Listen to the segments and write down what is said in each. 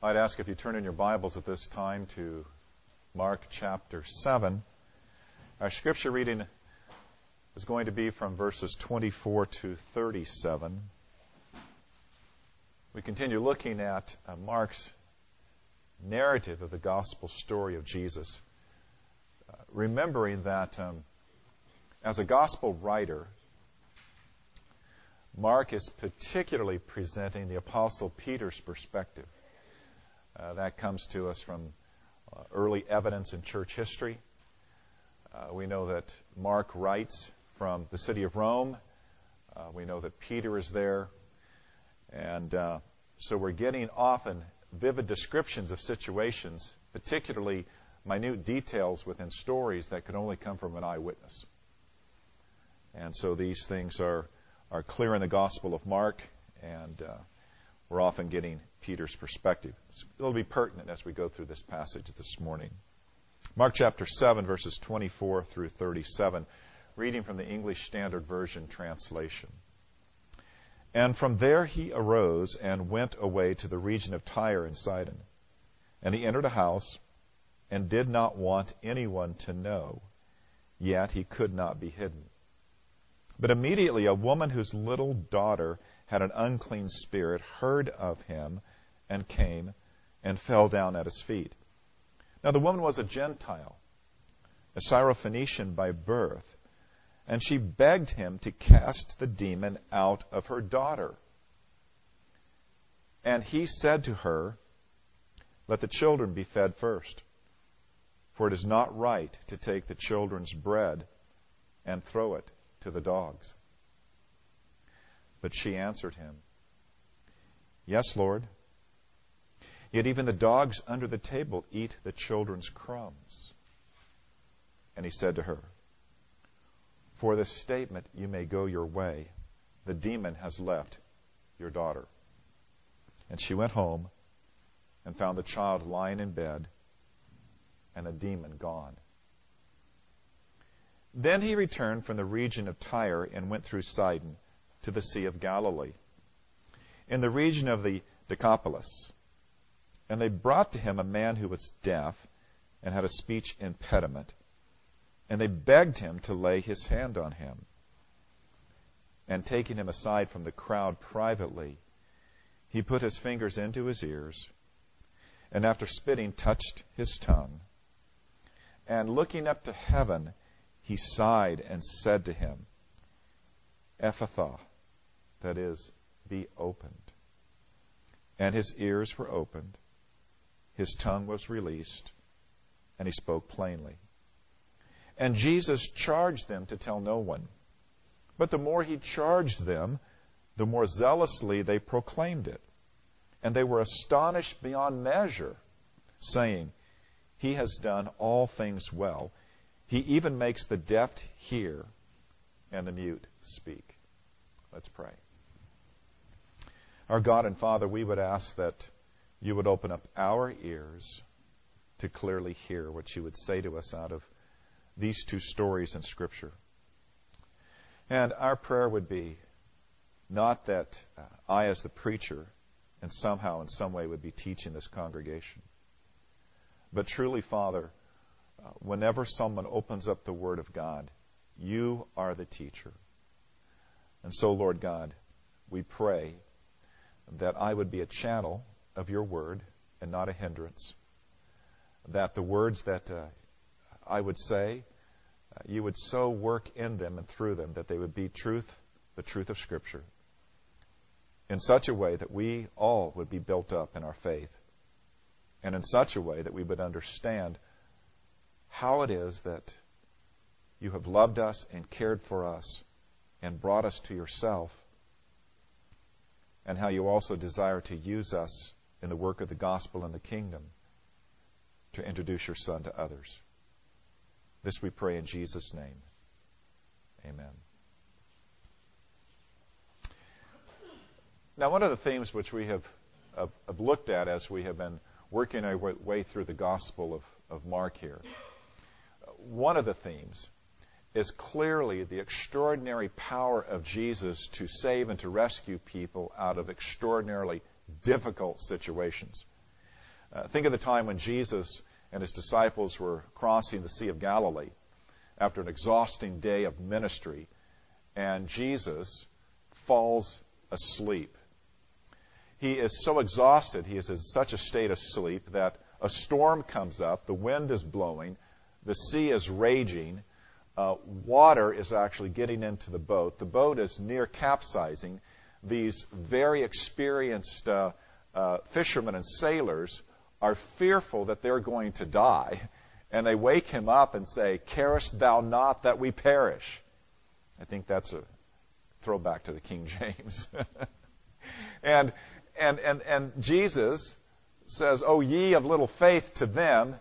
I'd ask if you turn in your Bibles at this time to Mark chapter 7. Our scripture reading is going to be from verses 24 to 37. We continue looking at uh, Mark's narrative of the gospel story of Jesus, uh, remembering that um, as a gospel writer, Mark is particularly presenting the Apostle Peter's perspective. Uh, that comes to us from uh, early evidence in church history. Uh, we know that Mark writes from the city of Rome. Uh, we know that Peter is there. And uh, so we're getting often vivid descriptions of situations, particularly minute details within stories that could only come from an eyewitness. And so these things are are clear in the Gospel of Mark, and uh, we're often getting Peter's perspective. It'll be pertinent as we go through this passage this morning. Mark chapter 7, verses 24 through 37, reading from the English Standard Version translation. And from there he arose and went away to the region of Tyre and Sidon. And he entered a house and did not want anyone to know, yet he could not be hidden. But immediately a woman whose little daughter had an unclean spirit heard of him and came and fell down at his feet. Now the woman was a Gentile, a Syrophoenician by birth, and she begged him to cast the demon out of her daughter. And he said to her, Let the children be fed first, for it is not right to take the children's bread and throw it to the dogs. But she answered him, Yes, Lord. Yet even the dogs under the table eat the children's crumbs. And he said to her, For this statement you may go your way. The demon has left your daughter. And she went home and found the child lying in bed and the demon gone. Then he returned from the region of Tyre and went through Sidon to the Sea of Galilee, in the region of the Decapolis. And they brought to him a man who was deaf and had a speech impediment, and they begged him to lay his hand on him. And taking him aside from the crowd privately, he put his fingers into his ears, and after spitting, touched his tongue. And looking up to heaven, he sighed and said to him, Ephphatha, that is, be opened. And his ears were opened, his tongue was released, and he spoke plainly. And Jesus charged them to tell no one. But the more he charged them, the more zealously they proclaimed it. And they were astonished beyond measure, saying, He has done all things well. He even makes the deaf hear and the mute speak. Let's pray. Our God and Father, we would ask that you would open up our ears to clearly hear what you would say to us out of these two stories in Scripture. And our prayer would be not that uh, I, as the preacher, and somehow in some way would be teaching this congregation, but truly, Father, uh, whenever someone opens up the Word of God, you are the teacher. And so, Lord God, we pray that I would be a channel of your Word and not a hindrance. That the words that uh, I would say, uh, you would so work in them and through them that they would be truth, the truth of Scripture, in such a way that we all would be built up in our faith, and in such a way that we would understand how it is that you have loved us and cared for us and brought us to yourself, and how you also desire to use us in the work of the gospel and the kingdom to introduce your Son to others. This we pray in Jesus' name. Amen. Now, one of the themes which we have, have, have looked at as we have been working our way through the Gospel of, of Mark here one of the themes is clearly the extraordinary power of Jesus to save and to rescue people out of extraordinarily difficult situations. Uh, think of the time when Jesus and his disciples were crossing the Sea of Galilee after an exhausting day of ministry, and Jesus falls asleep. He is so exhausted, he is in such a state of sleep that a storm comes up, the wind is blowing, the sea is raging, uh, water is actually getting into the boat. The boat is near capsizing. These very experienced uh, uh, fishermen and sailors are fearful that they're going to die. And they wake him up and say, Carest thou not that we perish? I think that's a throwback to the King James. and, and, and, and Jesus says, O ye of little faith to them,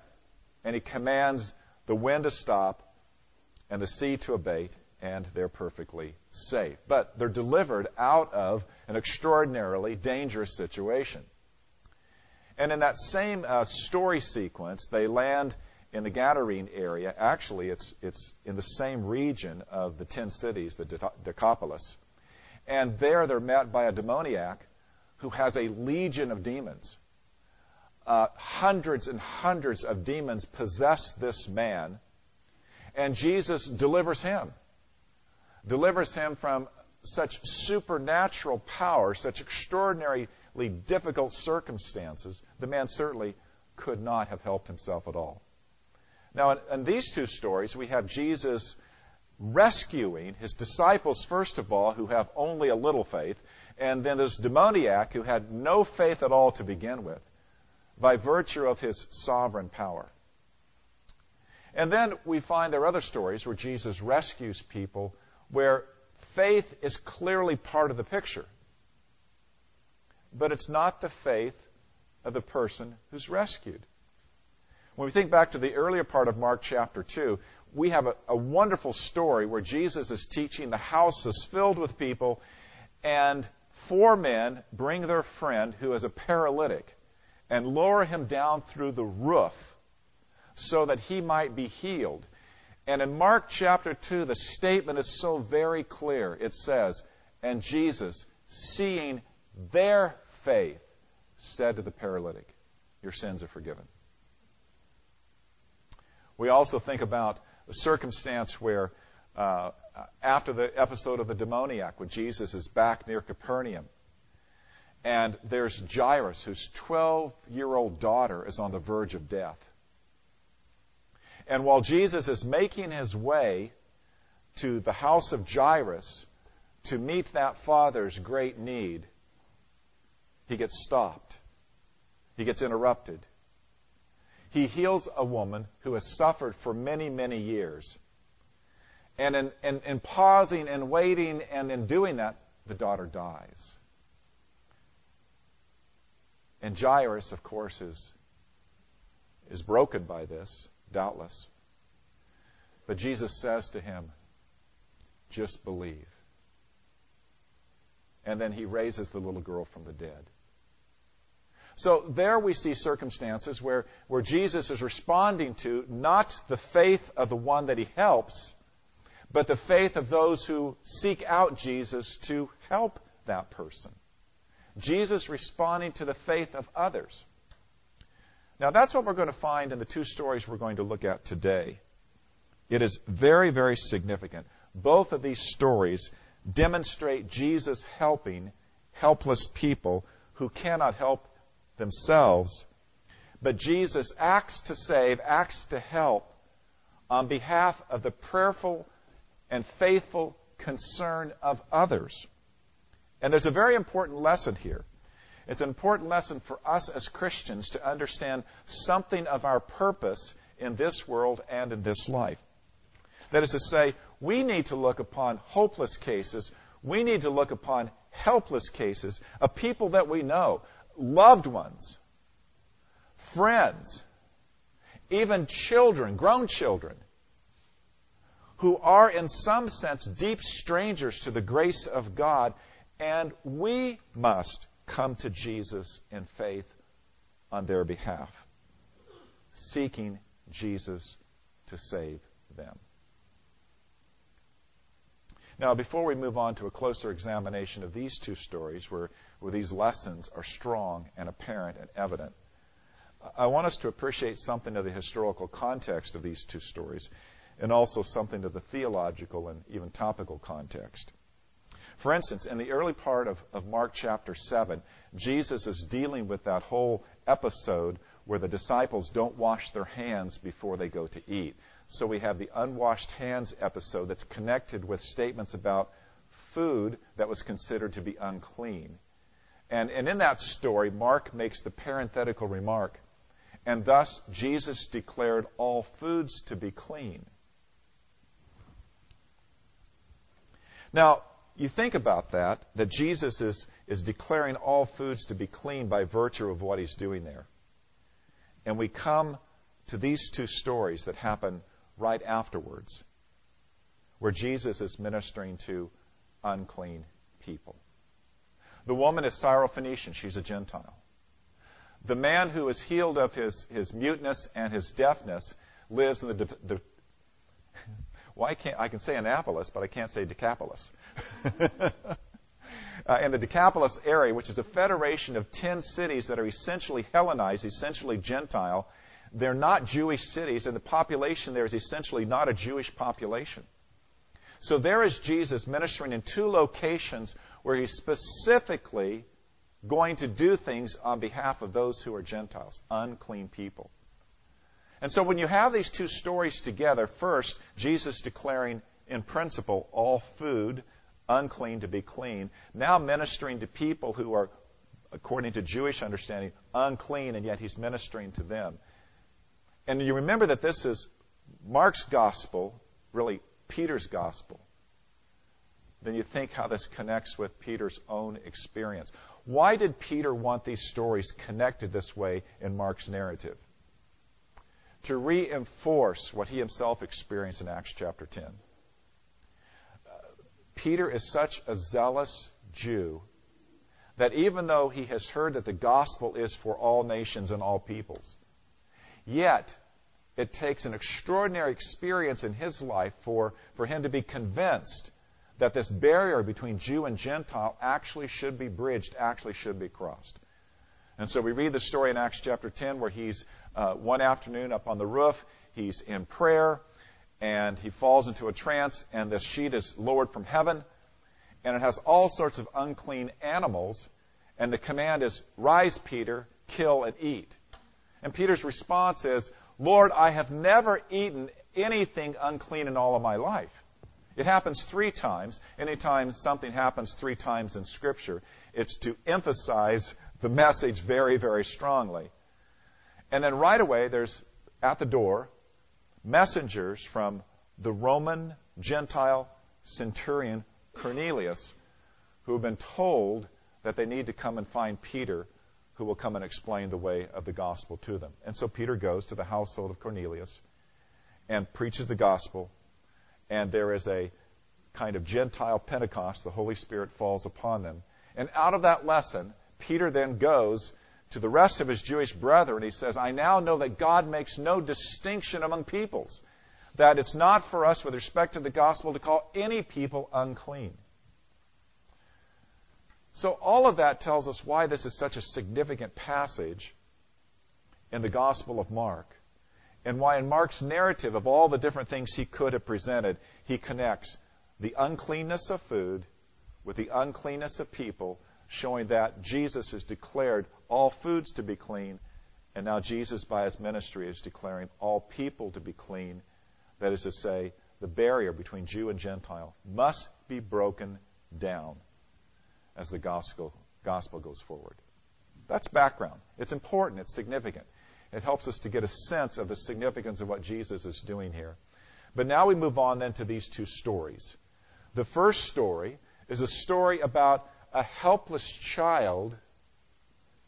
and he commands the wind to stop and the sea to abate, and they're perfectly safe. But they're delivered out of an extraordinarily dangerous situation. And in that same uh, story sequence, they land in the Gadarene area. Actually, it's, it's in the same region of the ten cities, the Decapolis. And there they're met by a demoniac who has a legion of demons. Uh, hundreds and hundreds of demons possess this man, and Jesus delivers him. Delivers him from such supernatural power, such extraordinarily difficult circumstances, the man certainly could not have helped himself at all. Now, in, in these two stories, we have Jesus rescuing his disciples, first of all, who have only a little faith, and then this demoniac who had no faith at all to begin with, by virtue of his sovereign power. And then we find there are other stories where Jesus rescues people where faith is clearly part of the picture but it's not the faith of the person who's rescued. When we think back to the earlier part of Mark chapter 2, we have a, a, wonderful story where Jesus is teaching. The house is filled with people, and four men bring their friend who is a paralytic and lower him down through the roof so that he might be healed. And in Mark chapter 2, the statement is so very clear. It says, And Jesus, seeing their faith, said to the paralytic, Your sins are forgiven. We also think about a circumstance where, uh, after the episode of the demoniac, when Jesus is back near Capernaum, and there's Jairus, whose 12 year old daughter is on the verge of death. And while Jesus is making his way to the house of Jairus to meet that father's great need, he gets stopped. He gets interrupted. He heals a woman who has suffered for many, many years. And in, in, in pausing and waiting and in doing that, the daughter dies. And Jairus, of course, is, is broken by this, doubtless. But Jesus says to him, just believe. And then he raises the little girl from the dead. So there we see circumstances where, where Jesus is responding to not the faith of the one that he helps, but the faith of those who seek out Jesus to help that person. Jesus responding to the faith of others. Now that's what we're going to find in the two stories we're going to look at today. It is very, very significant. Both of these stories demonstrate Jesus helping helpless people who cannot help themselves, but Jesus acts to save, acts to help on behalf of the prayerful and faithful concern of others. And there's a very important lesson here. It's an important lesson for us as Christians to understand something of our purpose in this world and in this life. That is to say, we need to look upon hopeless cases. We need to look upon helpless cases of people that we know, loved ones, friends, even children, grown children, who are in some sense deep strangers to the grace of God, and we must come to Jesus in faith on their behalf, seeking Jesus to save them. Now, before we move on to a closer examination of these two stories, where, where these lessons are strong and apparent and evident, I want us to appreciate something of the historical context of these two stories and also something of the theological and even topical context. For instance, in the early part of, of Mark chapter 7, Jesus is dealing with that whole episode where the disciples don't wash their hands before they go to eat. So we have the unwashed hands episode that's connected with statements about food that was considered to be unclean. And, and in that story, Mark makes the parenthetical remark, and thus Jesus declared all foods to be clean. Now, you think about that, that Jesus is, is declaring all foods to be clean by virtue of what he's doing there. And we come to these two stories that happen right afterwards, where Jesus is ministering to unclean people. The woman is Syrophoenician, she's a Gentile. The man who is healed of his, his muteness and his deafness lives in the, de, de, I, can't, I can say Annapolis, but I can't say Decapolis. uh, in the Decapolis area, which is a federation of 10 cities that are essentially Hellenized, essentially Gentile, they're not Jewish cities, and the population there is essentially not a Jewish population. So there is Jesus ministering in two locations where he's specifically going to do things on behalf of those who are Gentiles, unclean people. And so when you have these two stories together, first, Jesus declaring in principle all food unclean to be clean, now ministering to people who are, according to Jewish understanding, unclean, and yet he's ministering to them. And you remember that this is Mark's gospel, really Peter's gospel. Then you think how this connects with Peter's own experience. Why did Peter want these stories connected this way in Mark's narrative? To reinforce what he himself experienced in Acts chapter 10. Uh, Peter is such a zealous Jew that even though he has heard that the gospel is for all nations and all peoples, yet it takes an extraordinary experience in his life for, for him to be convinced that this barrier between Jew and Gentile actually should be bridged, actually should be crossed. And so we read the story in Acts chapter 10 where he's uh, one afternoon up on the roof, he's in prayer, and he falls into a trance, and this sheet is lowered from heaven, and it has all sorts of unclean animals, and the command is, Rise, Peter, kill and eat. And Peter's response is, Lord, I have never eaten anything unclean in all of my life. It happens three times. Anytime something happens three times in Scripture, it's to emphasize the message very, very strongly. And then right away, there's at the door messengers from the Roman Gentile centurion Cornelius who have been told that they need to come and find Peter, who will come and explain the way of the gospel to them. And so Peter goes to the household of Cornelius and preaches the gospel, and there is a kind of Gentile Pentecost. The Holy Spirit falls upon them. And out of that lesson, Peter then goes to the rest of his Jewish brethren. He says, I now know that God makes no distinction among peoples, that it's not for us, with respect to the gospel, to call any people unclean. So, all of that tells us why this is such a significant passage in the Gospel of Mark, and why in Mark's narrative of all the different things he could have presented, he connects the uncleanness of food with the uncleanness of people showing that Jesus has declared all foods to be clean, and now Jesus, by his ministry, is declaring all people to be clean. That is to say, the barrier between Jew and Gentile must be broken down as the gospel, gospel goes forward. That's background. It's important, it's significant. It helps us to get a sense of the significance of what Jesus is doing here. But now we move on then to these two stories. The first story is a story about a helpless child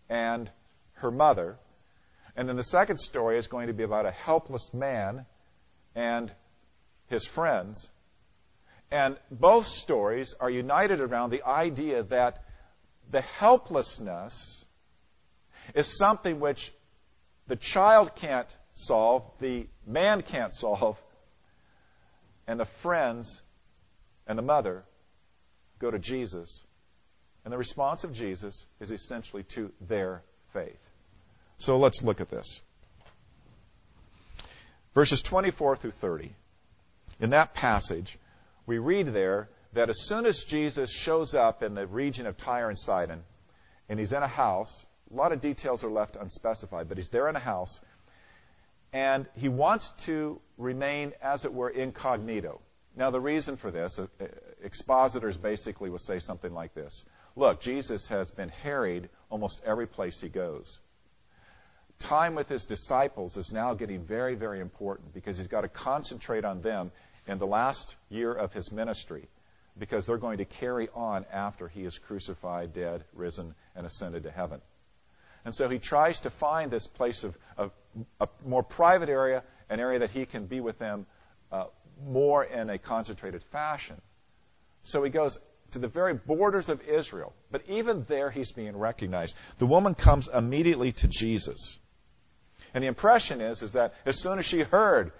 and her mother. And then the second story is going to be about a helpless man and his friends. And both stories are united around the idea that the helplessness is something which the child can't solve, the man can't solve, and the friends and the mother go to Jesus and the response of Jesus is essentially to their faith. So let's look at this. Verses 24 through 30. In that passage, we read there that as soon as Jesus shows up in the region of Tyre and Sidon, and he's in a house, a lot of details are left unspecified, but he's there in a house, and he wants to remain, as it were, incognito. Now, the reason for this, uh, uh, expositors basically will say something like this Look, Jesus has been harried almost every place he goes. Time with his disciples is now getting very, very important because he's got to concentrate on them in the last year of his ministry because they're going to carry on after he is crucified, dead, risen, and ascended to heaven. And so he tries to find this place of, of a more private area, an area that he can be with them uh, more in a concentrated fashion. So he goes to the very borders of Israel, but even there he's being recognized. The woman comes immediately to Jesus. And the impression is, is that as soon as she heard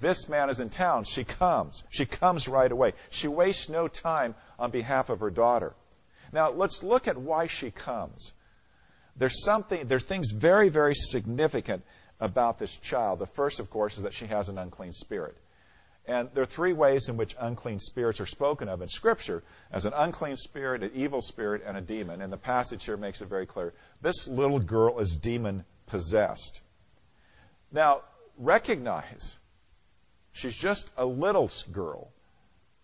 this man is in town, she comes. She comes right away. She wastes no time on behalf of her daughter. Now let's look at why she comes. There's something, there's things very, very significant about this child. The first, of course, is that she has an unclean spirit. And there are three ways in which unclean spirits are spoken of in Scripture as an unclean spirit, an evil spirit, and a demon. And the passage here makes it very clear. This little girl is demon possessed. Now, recognize she's just a little girl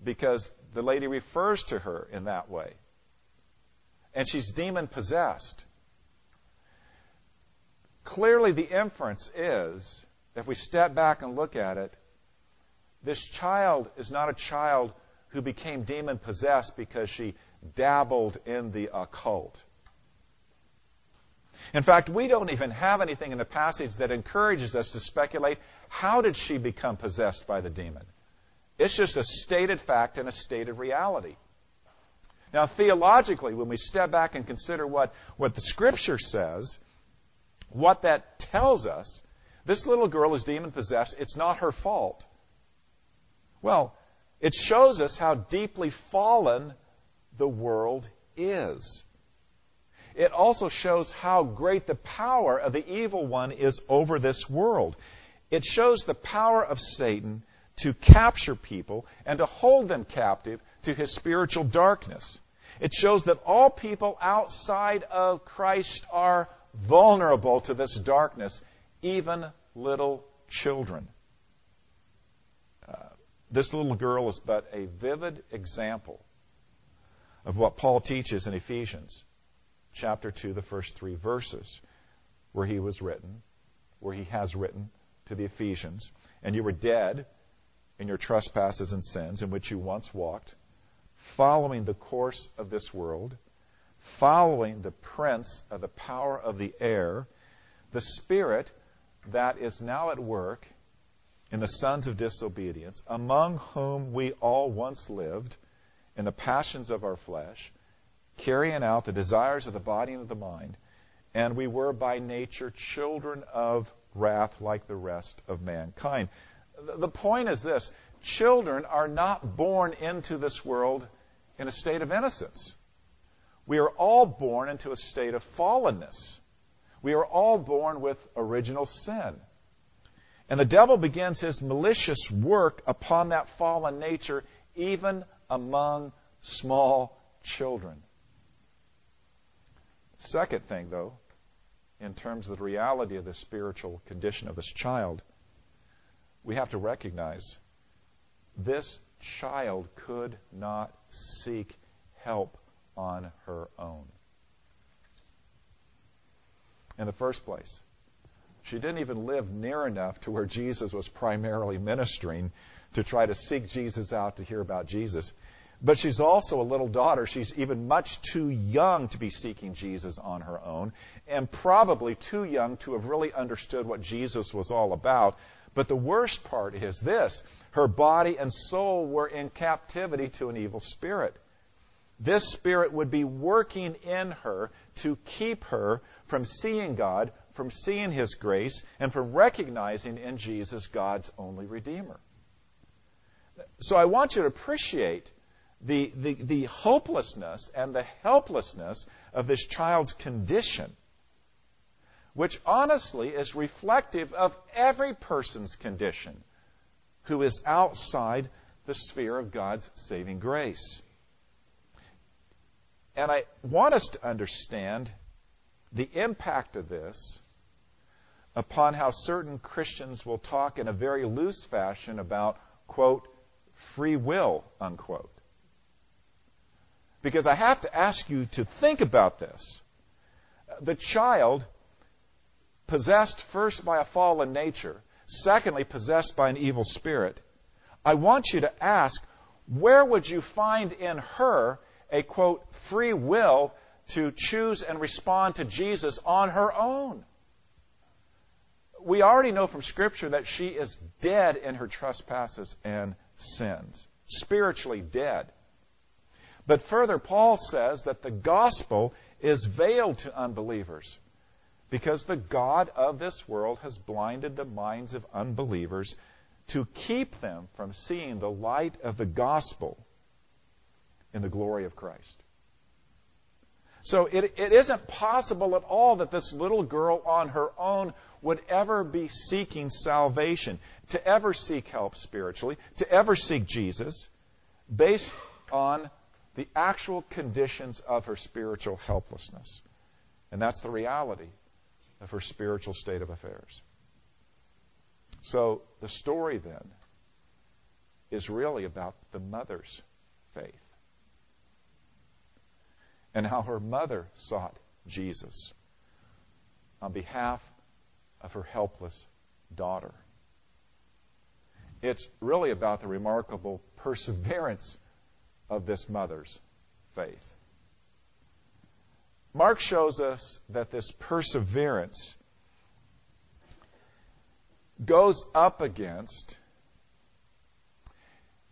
because the lady refers to her in that way. And she's demon possessed. Clearly, the inference is, if we step back and look at it, this child is not a child who became demon possessed because she dabbled in the occult. In fact, we don't even have anything in the passage that encourages us to speculate how did she become possessed by the demon? It's just a stated fact and a stated reality. Now, theologically, when we step back and consider what, what the Scripture says, what that tells us, this little girl is demon possessed. It's not her fault. Well, it shows us how deeply fallen the world is. It also shows how great the power of the evil one is over this world. It shows the power of Satan to capture people and to hold them captive to his spiritual darkness. It shows that all people outside of Christ are vulnerable to this darkness, even little children. This little girl is but a vivid example of what Paul teaches in Ephesians chapter 2, the first three verses, where he was written, where he has written to the Ephesians, and you were dead in your trespasses and sins in which you once walked, following the course of this world following the prince of the power of the air, the spirit that is now at work in the sons of disobedience, among whom we all once lived in the passions of our flesh, carrying out the desires of the body and of the mind, and we were by nature children of wrath like the rest of mankind. The point is this children are not born into this world in a state of innocence. We are all born into a state of fallenness. We are all born with original sin. And the devil begins his malicious work upon that fallen nature, even among small children. Second thing, though, in terms of the reality of the spiritual condition of this child, we have to recognize this child could not seek help on her own. In the first place, she didn't even live near enough to where Jesus was primarily ministering to try to seek Jesus out to hear about Jesus. But she's also a little daughter. She's even much too young to be seeking Jesus on her own, and probably too young to have really understood what Jesus was all about. But the worst part is this her body and soul were in captivity to an evil spirit this Spirit would be working in her to keep her from seeing God, from seeing His grace, and from recognizing in Jesus God's only Redeemer. So I want you to appreciate the, the, the hopelessness and the helplessness of this child's condition which honestly is reflective of every person's condition who is outside the sphere of God's saving grace. And I want us to understand the impact of this upon how certain Christians will talk in a very loose fashion about, quote, free will, unquote. Because I have to ask you to think about this. The child, possessed first by a fallen nature, secondly, possessed by an evil spirit, I want you to ask, where would you find in her a quote, free will to choose and respond to Jesus on her own? We already know from Scripture that she is dead in her trespasses and sins, spiritually dead. But further, Paul says that the gospel is veiled to unbelievers because the God of this world has blinded the minds of unbelievers to keep them from seeing the light of the gospel in the glory of Christ. So it, it isn't possible at all that this little girl on her own would ever be seeking salvation, to ever seek help spiritually, to ever seek Jesus, based on the actual conditions of her spiritual helplessness. And that's the reality of her spiritual state of affairs. So the story then is really about the mother's faith and how her mother sought Jesus on behalf of her helpless daughter. It's really about the remarkable perseverance of this mother's faith. Mark shows us that this perseverance goes up against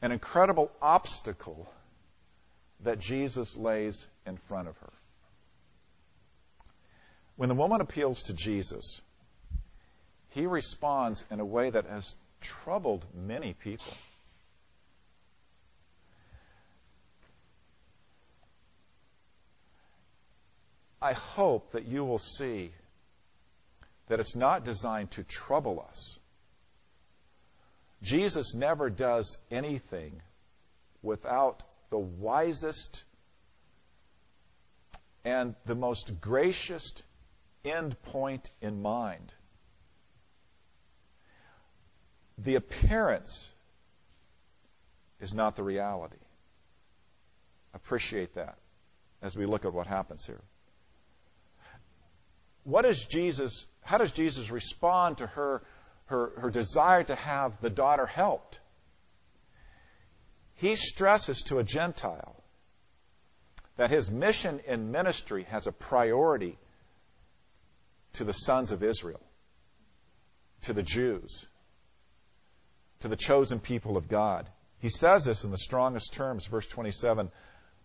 an incredible obstacle that Jesus lays in front of her. When the woman appeals to Jesus, he responds in a way that has troubled many people. I hope that you will see that it's not designed to trouble us. Jesus never does anything without the wisest and the most gracious end point in mind. The appearance is not the reality. Appreciate that as we look at what happens here. What does Jesus how does Jesus respond to her, her, her desire to have the daughter helped? He stresses to a Gentile that his mission in ministry has a priority to the sons of Israel, to the Jews, to the chosen people of God. He says this in the strongest terms, verse 27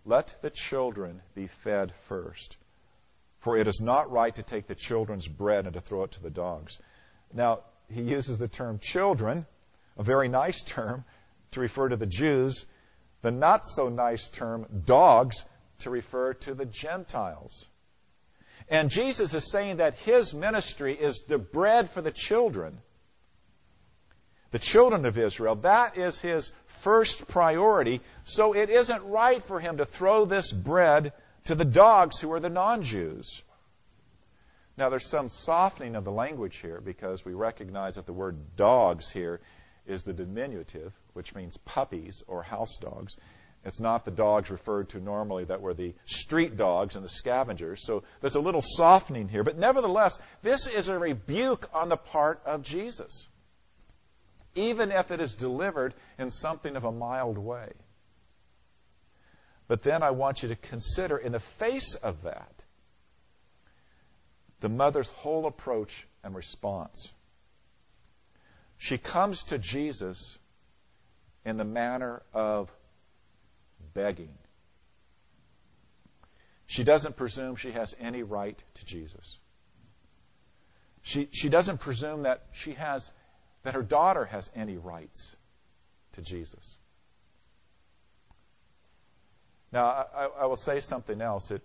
Let the children be fed first for it is not right to take the children's bread and to throw it to the dogs. Now, he uses the term children, a very nice term, to refer to the Jews, the not so nice term dogs to refer to the Gentiles. And Jesus is saying that his ministry is the bread for the children. The children of Israel. That is his first priority. So it isn't right for him to throw this bread to the dogs who are the non Jews. Now, there's some softening of the language here because we recognize that the word dogs here is the diminutive, which means puppies or house dogs. It's not the dogs referred to normally that were the street dogs and the scavengers. So there's a little softening here. But nevertheless, this is a rebuke on the part of Jesus, even if it is delivered in something of a mild way. But then I want you to consider, in the face of that, the mother's whole approach and response. She comes to Jesus in the manner of begging. She doesn't presume she has any right to Jesus. She, she doesn't presume that she has that her daughter has any rights to Jesus. Now, I, I will say something else. It,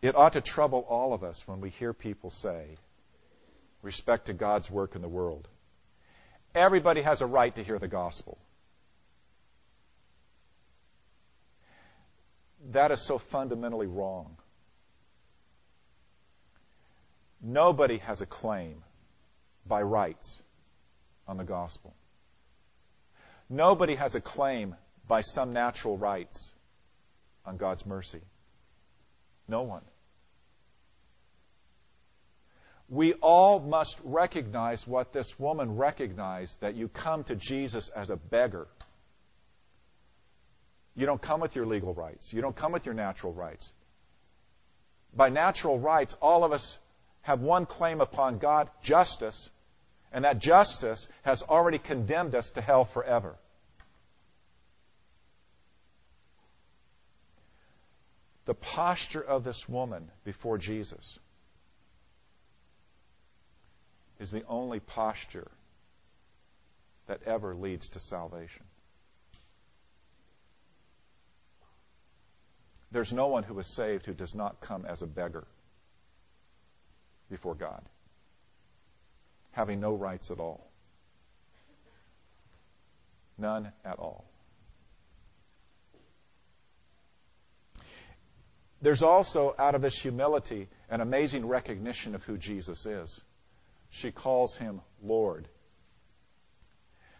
It ought to trouble all of us when we hear people say, respect to God's work in the world. Everybody has a right to hear the gospel. That is so fundamentally wrong. Nobody has a claim by rights on the gospel. Nobody has a claim by some natural rights on God's mercy. No one. We all must recognize what this woman recognized that you come to Jesus as a beggar. You don't come with your legal rights. You don't come with your natural rights. By natural rights, all of us have one claim upon God justice, and that justice has already condemned us to hell forever. The posture of this woman before Jesus is the only posture that ever leads to salvation. There's no one who is saved who does not come as a beggar before God, having no rights at all. None at all. There's also, out of this humility, an amazing recognition of who Jesus is. She calls him Lord.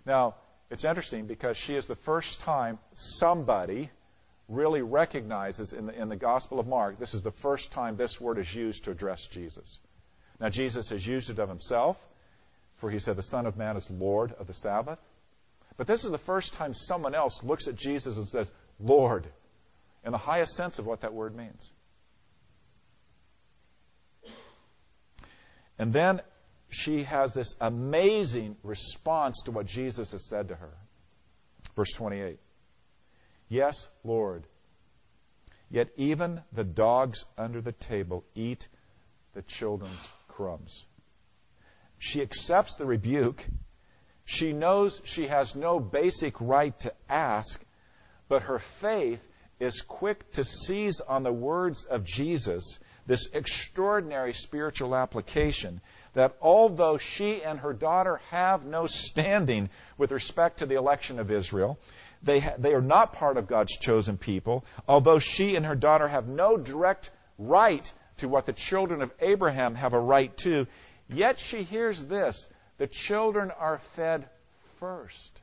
Now, it's interesting because she is the first time somebody really recognizes in the, in the Gospel of Mark, this is the first time this word is used to address Jesus. Now, Jesus has used it of himself, for he said, The Son of Man is Lord of the Sabbath. But this is the first time someone else looks at Jesus and says, Lord, in the highest sense of what that word means. And then she has this amazing response to what Jesus has said to her. Verse 28. Yes, Lord. Yet even the dogs under the table eat the children's crumbs. She accepts the rebuke. She knows she has no basic right to ask, but her faith is quick to seize on the words of Jesus, this extraordinary spiritual application that although she and her daughter have no standing with respect to the election of Israel, they, ha- they are not part of God's chosen people, although she and her daughter have no direct right to what the children of Abraham have a right to, yet she hears this the children are fed first.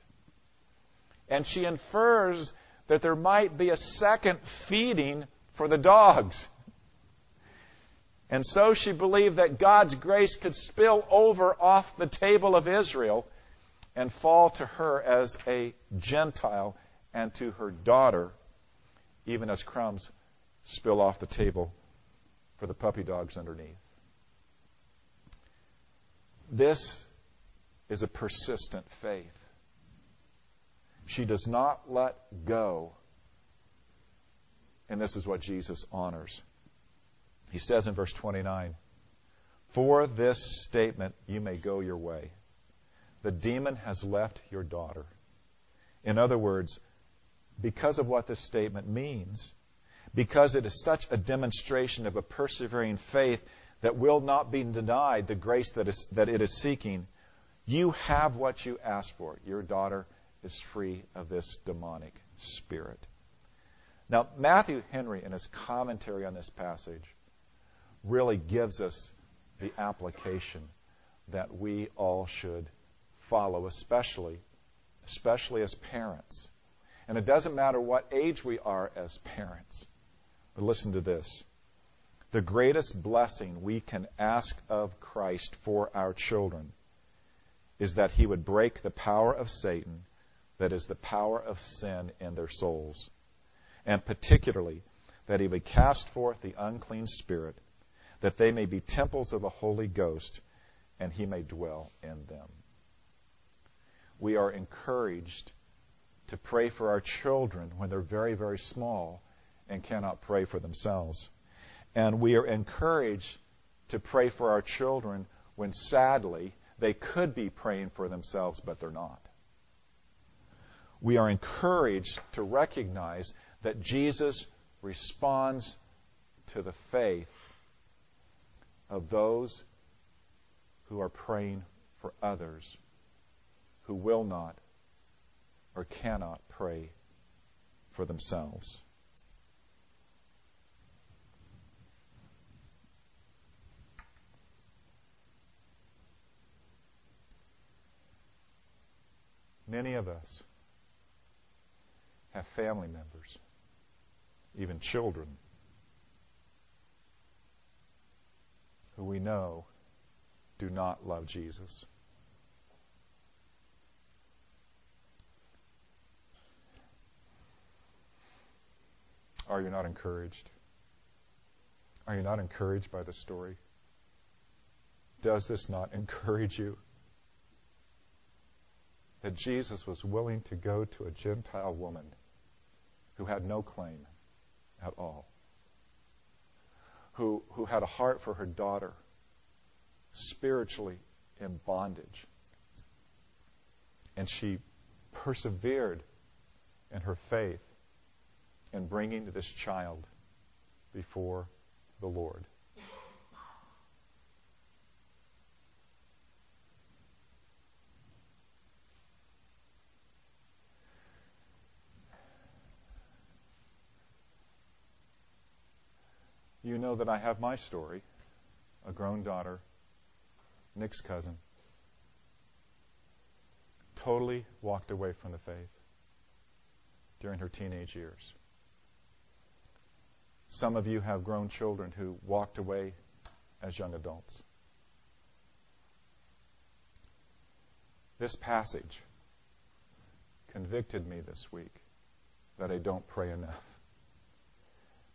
And she infers that there might be a second feeding for the dogs. And so she believed that God's grace could spill over off the table of Israel and fall to her as a Gentile and to her daughter, even as crumbs spill off the table for the puppy dogs underneath. This is a persistent faith. She does not let go. And this is what Jesus honors. He says in verse 29 For this statement you may go your way. The demon has left your daughter. In other words, because of what this statement means, because it is such a demonstration of a persevering faith that will not be denied the grace that, is, that it is seeking, you have what you ask for. Your daughter is free of this demonic spirit. Now, Matthew Henry, in his commentary on this passage, really gives us the application that we all should follow, especially, especially as parents. And it doesn't matter what age we are as parents. But listen to this. The greatest blessing we can ask of Christ for our children is that he would break the power of Satan that is the power of sin in their souls. And particularly, that he would cast forth the unclean spirit, that they may be temples of the Holy Ghost, and he may dwell in them. We are encouraged to pray for our children when they're very, very small and cannot pray for themselves. And we are encouraged to pray for our children when sadly they could be praying for themselves, but they're not we are encouraged to recognize that Jesus responds to the faith of those who are praying for others who will not or cannot pray for themselves. Many of us have family members, even children, who we know do not love Jesus. Are you not encouraged? Are you not encouraged by the story? Does this not encourage you? That Jesus was willing to go to a Gentile woman who had no claim at all, who, who had a heart for her daughter, spiritually in bondage. And she persevered in her faith in bringing this child before the Lord. You that I have my story a grown daughter, Nick's cousin, totally walked away from the faith during her teenage years. Some of you have grown children who walked away as young adults. This passage convicted me this week that I don't pray enough.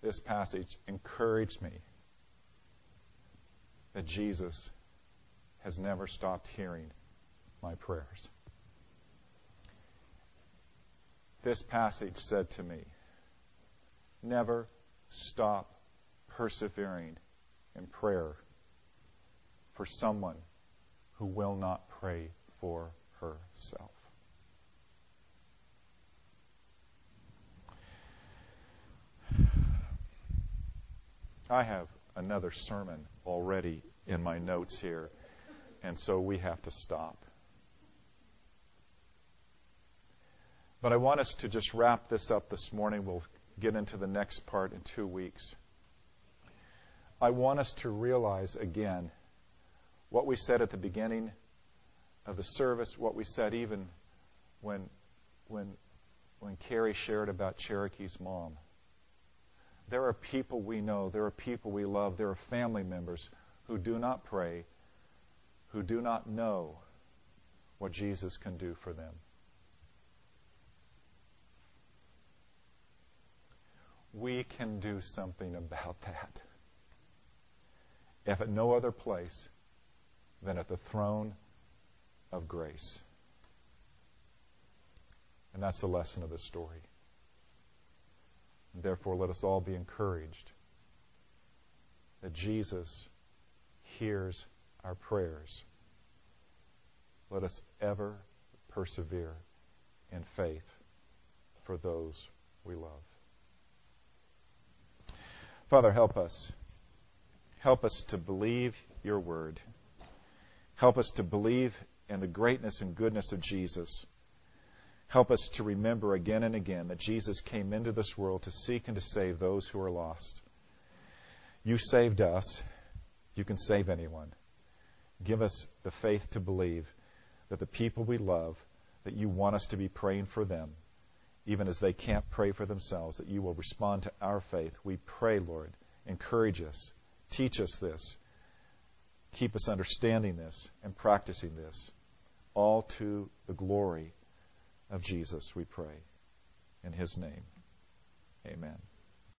This passage encouraged me that Jesus has never stopped hearing my prayers. This passage said to me, Never stop persevering in prayer for someone who will not pray for herself. I have another sermon already in my notes here, and so we have to stop. But I want us to just wrap this up this morning. We'll get into the next part in two weeks. I want us to realize again what we said at the beginning of the service, what we said even when when when Carrie shared about Cherokee's mom. There are people we know, there are people we love, there are family members who do not pray, who do not know what Jesus can do for them. we can do something about that. If at no other place than at the throne of grace. And that's the lesson of the story. Therefore, let us all be encouraged that Jesus hears our prayers. Let us ever persevere in faith for those we love. Father, help us. Help us to believe your word. Help us to believe in the greatness and goodness of Jesus. Help us to remember again and again that Jesus came into this world to seek and to save those who are lost. You saved us. You can save anyone. Give us the faith to believe that the people we love, that you want us to be praying for them, even as they can't pray for themselves, that you will respond to our faith. We pray, Lord. Encourage us. Teach us this. Keep us understanding this and practicing this. All to the glory of Jesus, we pray. In his name, amen.